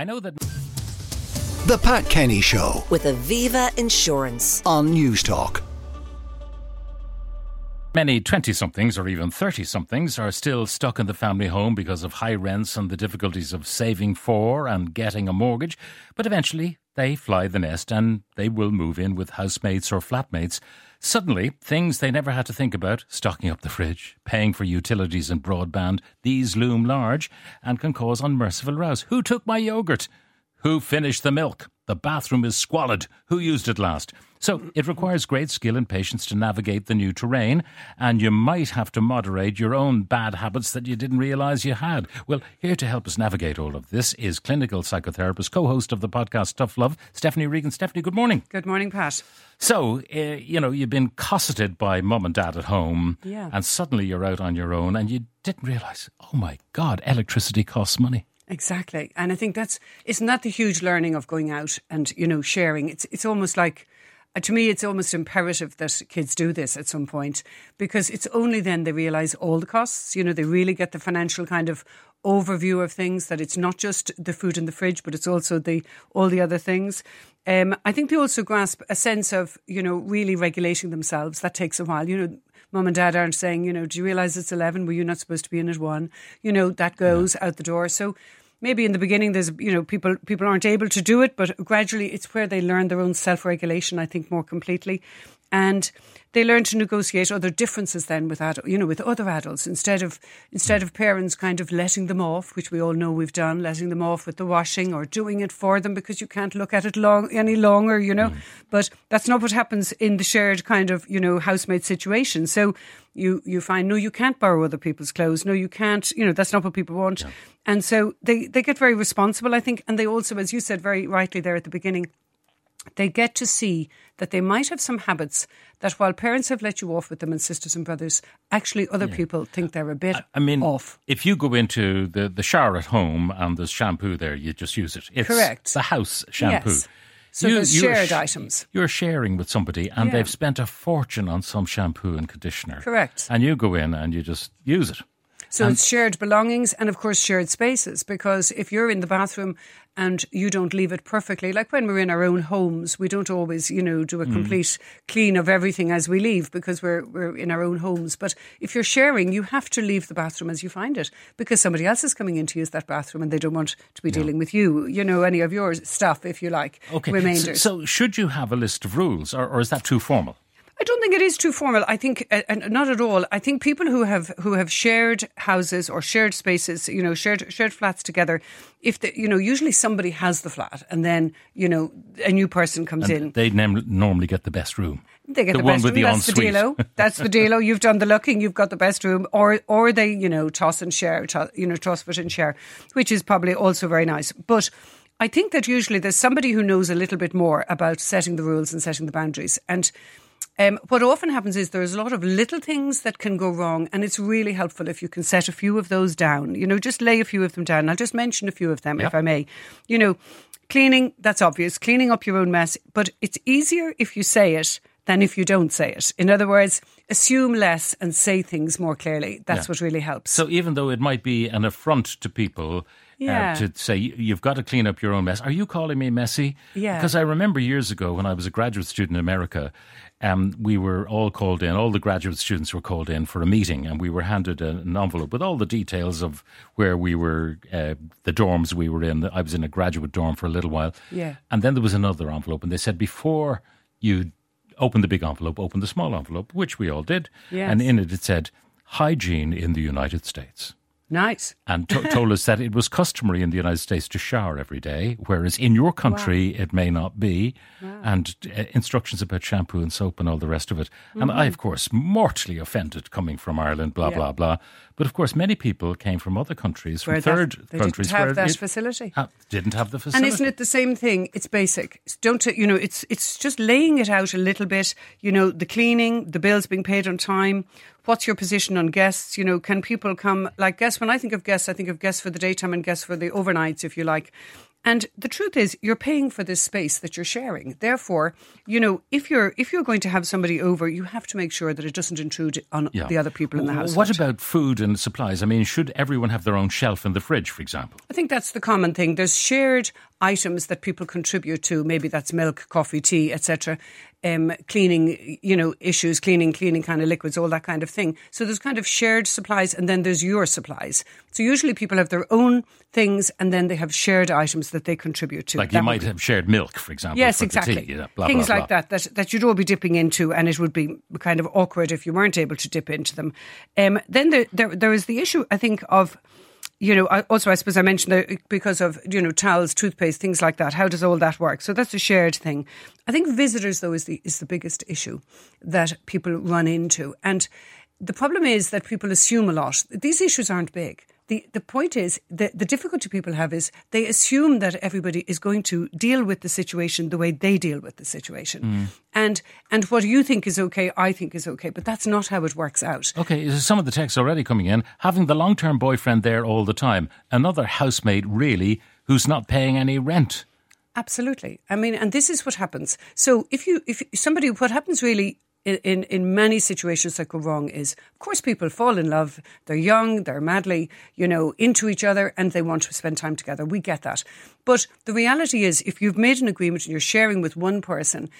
I know that. The Pat Kenny Show with Aviva Insurance. on Newstalk. Many 20 somethings or even 30 somethings are still stuck in the family home because of high rents and the difficulties of saving for and getting a mortgage. But eventually they fly the nest and they will move in with housemates or flatmates. Suddenly, things they never had to think about stocking up the fridge, paying for utilities and broadband these loom large and can cause unmerciful rows. Who took my yogurt? Who finished the milk? The bathroom is squalid. Who used it last? So it requires great skill and patience to navigate the new terrain, and you might have to moderate your own bad habits that you didn't realise you had. Well, here to help us navigate all of this is clinical psychotherapist, co-host of the podcast Tough Love, Stephanie Regan. Stephanie, good morning. Good morning, Pat. So, uh, you know, you've been cosseted by mum and dad at home, Yeah. and suddenly you're out on your own, and you didn't realise, oh my God, electricity costs money. Exactly. And I think that's isn't that the huge learning of going out and, you know, sharing. It's it's almost like uh, to me it's almost imperative that kids do this at some point because it's only then they realize all the costs, you know, they really get the financial kind of overview of things that it's not just the food in the fridge but it's also the all the other things. Um, I think they also grasp a sense of, you know, really regulating themselves. That takes a while. You know, mum and dad aren't saying, you know, do you realize it's 11? Were you not supposed to be in at one? You know, that goes out the door. So maybe in the beginning, there's, you know, people, people aren't able to do it, but gradually it's where they learn their own self regulation, I think, more completely. And they learn to negotiate other differences then with adult, you know, with other adults instead of instead of parents kind of letting them off, which we all know we've done, letting them off with the washing or doing it for them because you can't look at it long any longer, you know. Mm. But that's not what happens in the shared kind of you know housemate situation. So you you find no, you can't borrow other people's clothes. No, you can't. You know that's not what people want. And so they they get very responsible, I think, and they also, as you said very rightly there at the beginning, they get to see that they might have some habits that while parents have let you off with them and sisters and brothers, actually other people think they're a bit I mean, off. if you go into the, the shower at home and there's shampoo there, you just use it. It's Correct. the house shampoo. Yes. So there's you're shared items. You're sharing with somebody and Yeah. they've spent a fortune on some shampoo and conditioner. Correct. And you go in and you just use it. So it's shared belongings and, of course, shared spaces. Because if you're in the bathroom and you don't leave it perfectly, like when we're in our own homes, we don't always, you know, do a Mm. complete clean of everything as we leave because we're we're in our own homes. But if you're sharing, you have to leave the bathroom as you find it because somebody else is coming in to use that bathroom and they don't want to be dealing with you, you know, any of your stuff, if you like, Okay. So, so should you have a list of rules or, or is that too formal? I don't think it is too formal. I think, uh, not at all. I think people who have who have shared houses or shared spaces, you know, shared shared flats together, if the, you know, usually somebody has the flat, and then you know a new person comes in. They nem- normally get the best room. They get the the, one best with room. the That's the ensuite. dealo. That's the dealo. You've done the looking. You've got the best room, or or they, you know, toss and share. You know, toss it and share, which is probably also very nice. But I think that usually there's somebody who knows a little bit more about setting the rules and setting the boundaries. And um, what often happens is there's a lot of little things that can go wrong, and it's really helpful if you can set a few of those down. You know, just lay a few of them down. I'll just mention a few of them, if I may. You know, cleaning, that's obvious, cleaning up your own mess, but it's easier if you say it than if you don't say it. In other words, assume less and say things more clearly. That's Yeah. what really helps. So even though it might be an affront to people Yeah. uh, to say "You- you've got to clean up your own mess, are you calling me messy? Yeah. Because I remember years ago when I was a graduate student in America, um, we were all called in. All the graduate students were called in for a meeting, and we were handed an envelope with all the details of where we were, uh, the dorms we were in. I was in a graduate dorm for a little while. Yeah. And then there was another envelope, and they said before you open the big envelope, open the small envelope, which we all did. Yes. And in it, it said hygiene in the United States nice. and to- told us that it was customary in the United States to shower every day, whereas in your country it may not be, and uh, instructions about shampoo and soap and all the rest of it. And I, of course, mortally offended coming from Ireland, blah, Mm-hmm. Yeah. blah, blah. But of course, many people came from other countries, from Where that- third they countries didn't have that it- facility. uh, didn't have the facility. And isn't it the same thing? It's basic. Don't you know? It's it's just laying it out a little bit. You know, the cleaning, the bills being paid on time. What's your position on guests? You know, can people come? Like guests, when I think of guests, I think of guests for the daytime and guests for the overnights, if you like. And the truth is, you're paying for this space that you're sharing. Therefore, you know, if you're if you're going to have somebody over, you have to make sure that it doesn't intrude on Yeah. the other people in the house. What about food and supplies? I mean, should everyone have their own shelf in the fridge, for example? I think that's the common thing. There's shared items that people contribute to. Maybe that's milk, coffee, tea, etc. Um, cleaning, you know, issues, cleaning, cleaning kind of liquids, all that kind of thing. So there's kind of shared supplies, and then there's your supplies. So usually people have their own things, and then they have shared items that they contribute to. Like That you might have shared milk, for example. Yes, exactly. tea, yeah, blah, Things blah, like blah. that, that that you'd all be dipping into, and it would be kind of awkward if you weren't able to dip into them. Um, then there, there there is the issue, I think, of you know, I- also I suppose I mentioned that because of you know towels, toothpaste, things like that. How does all that work? So that's a shared thing. I think visitors though is the is the biggest issue that people run into, and the problem is that people assume a lot. These issues aren't big. The, the point is, that the difficulty people have is they assume that everybody is going to deal with the situation the way they deal with the situation. Mm. And, and what you think is okay, I think is okay. But that's not how it works out. Okay, some of the texts already coming in. Having the long term boyfriend there all the time. Another housemate, really, who's not paying any rent. Absolutely. I mean, and this is what happens. So if you, if somebody, what happens really in, in, many situations that go wrong is, of course, people fall in love. They're young, they're madly, you know, into each other and they want to spend time together. We get that. But the reality is, if you've made an agreement and you're sharing with one person,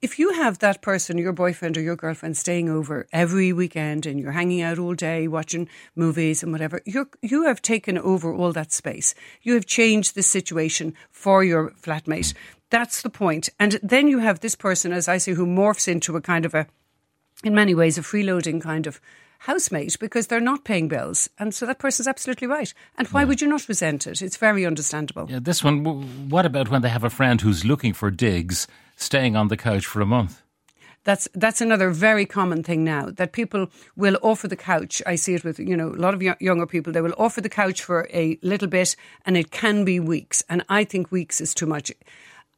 if you have that person, your boyfriend or your girlfriend, staying over every weekend and you're hanging out all day watching movies and whatever, you're, you have taken over all that space. You have changed the situation for your flatmate. That's the point. And then you have this person, as I say, who morphs into a kind of a, in many ways, a freeloading kind of housemate because they're not paying bills. And so that person's absolutely right. And why would you not resent it? It's very understandable. Yeah, this one, what about when they have a friend who's looking for digs, staying on the couch for a month? That's that's another very common thing now that people will offer the couch. I see it with you know a lot of yo- younger people. They will offer the couch for a little bit, and it can be weeks. And I think weeks is too much.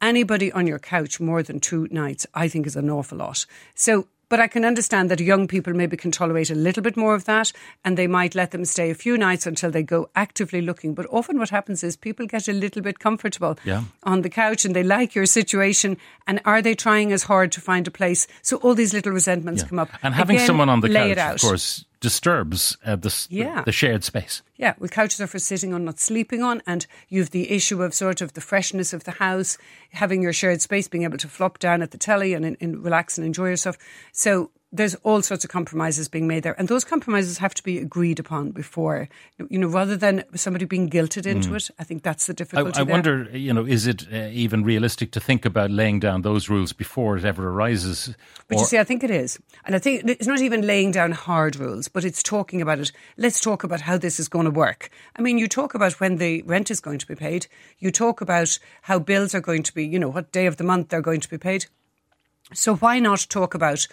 Anybody on your couch more than two nights, I think, is an awful lot. So. But I can understand that young people maybe can tolerate a little bit more of that and they might let them stay a few nights until they go actively looking. But often what happens is people get a little bit comfortable Yeah. on the couch and they like your situation and are they trying as hard to find a place? So all these little resentments come up. And having Again, someone on the couch, of course, disturbs uh, the, Yeah. the shared space. Yeah, well, couches are for sitting on, not sleeping on, and you've the issue of sort of the freshness of the house, having your shared space, being able to flop down at the telly and, and relax and enjoy yourself. So there's all sorts of compromises being made there, and those compromises have to be agreed upon before, you know, rather than somebody being guilted into it. I think that's the I, difficulty. I there. wonder, you know, is it uh, even realistic to think about laying down those rules before it ever arises? But you see, I think it is. And I think it's not even laying down hard rules, but it's talking about it. Let's talk about how this is going to work. I mean, you talk about when the rent is going to be paid. You talk about how bills are going to be, you know, what day of the month they're going to be paid. So why not talk about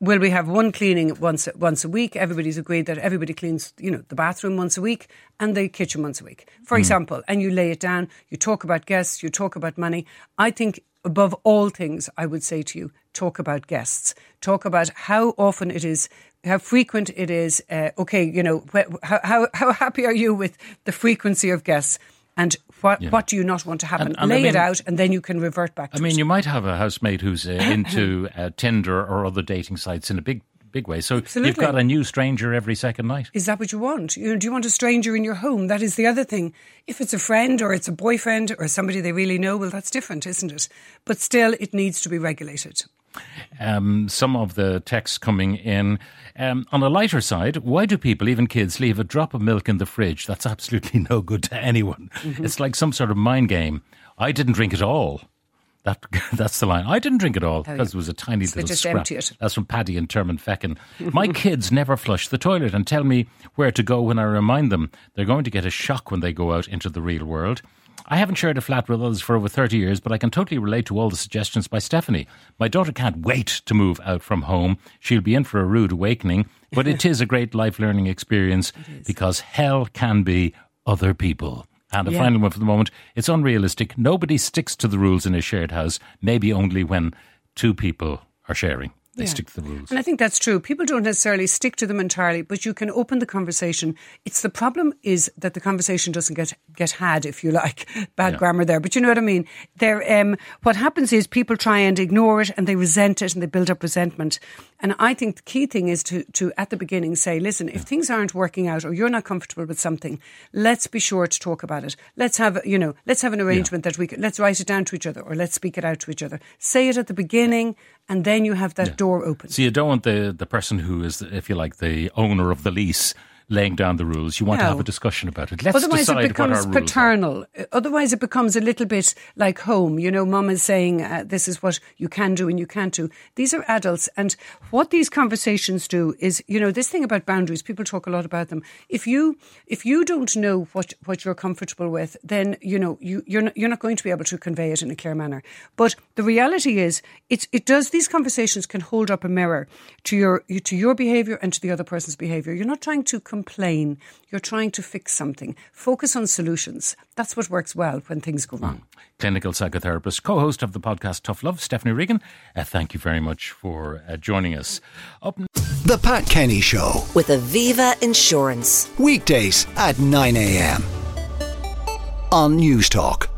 will we have one cleaning once once a week? Everybody's agreed that everybody cleans, you know, the bathroom once a week and the kitchen once a week, for example. And you lay it down. You talk about guests. You talk about money. I think above all things, I would say to you, talk about guests. Talk about how often it is. How frequent it is? Uh, okay, you know, how, how how happy are you with the frequency of guests, and what what do you not want to happen? And- and I Lay it out, and then you can revert back. to I mean, it. you might have a housemate who's uh, into uh, Tinder or other dating sites in a big, big way. So you've got a new stranger every second night. Is that what you want? You know, do you want a stranger in your home? That is the other thing. If it's a friend or it's a boyfriend or somebody they really know, well, that's different, isn't it? But still, it needs to be regulated. Um, some of the texts coming in. Um, on a lighter side, why do people, even kids, leave a drop of milk in the fridge? That's absolutely no good to anyone. Mm-hmm. It's like some sort of mind game. I didn't drink it all. That that's the line. I didn't drink it all because it was a tiny So little scrap. That's from Paddy and Termonfeckin. My kids never flush the toilet and tell me where to go when I remind them. They're going to get a shock when they go out into the real world. I haven't shared a flat with others for over 30 years, but I can totally relate to all the suggestions by Stephanie. My daughter can't wait to move out from home. She'll be in for a rude awakening, but it is a great life learning experience because hell can be other people. And a Yeah. final one for the moment. It's unrealistic. Nobody sticks to the rules in a shared house, maybe only when two people are sharing. They Yeah. stick to the rules. And I think that's true. People don't necessarily stick to them entirely, but you can open the conversation. It's the problem is that the conversation doesn't get get had, if you like. Bad Yeah. grammar there, but you know what I mean. There, um, what happens is people try and ignore it, and they resent it, and they build up resentment. And I think the key thing is to to at the beginning say, listen, if things aren't working out, or you're not comfortable with something, let's be sure to talk about it. Let's have you know, let's have an arrangement that we can, let's write it down to each other, or let's speak it out to each other. Say it at the beginning, and then you have that door open. So you don't want the, the person who is, if you like, the owner of the lease laying down the rules. You want to have a discussion about it. Let's Otherwise, decide it becomes what our rules paternal. Otherwise, it becomes a little bit like home. You know, mum is saying, uh, this is what you can do and you can't do. These are adults. And what these conversations do is, you know, this thing about boundaries, people talk a lot about them. If you, if you don't know what, what you're comfortable with, then, you know, you, you're, not, you're not going to be able to convey it in a clear manner. But the reality is, it's, it does, these conversations can hold up a mirror to your, to your behaviour and to the other person's behaviour. You're not trying to complain. You're trying to fix something. Focus on solutions. That's what works well when things go wrong. Clinical psychotherapist, co host of the podcast Tough Love, Stephanie Regan. Uh, thank you very much for uh, joining us. Up The Pat Kenny Show. With Aviva Insurance. Weekdays at 9 a.m. on Newstalk.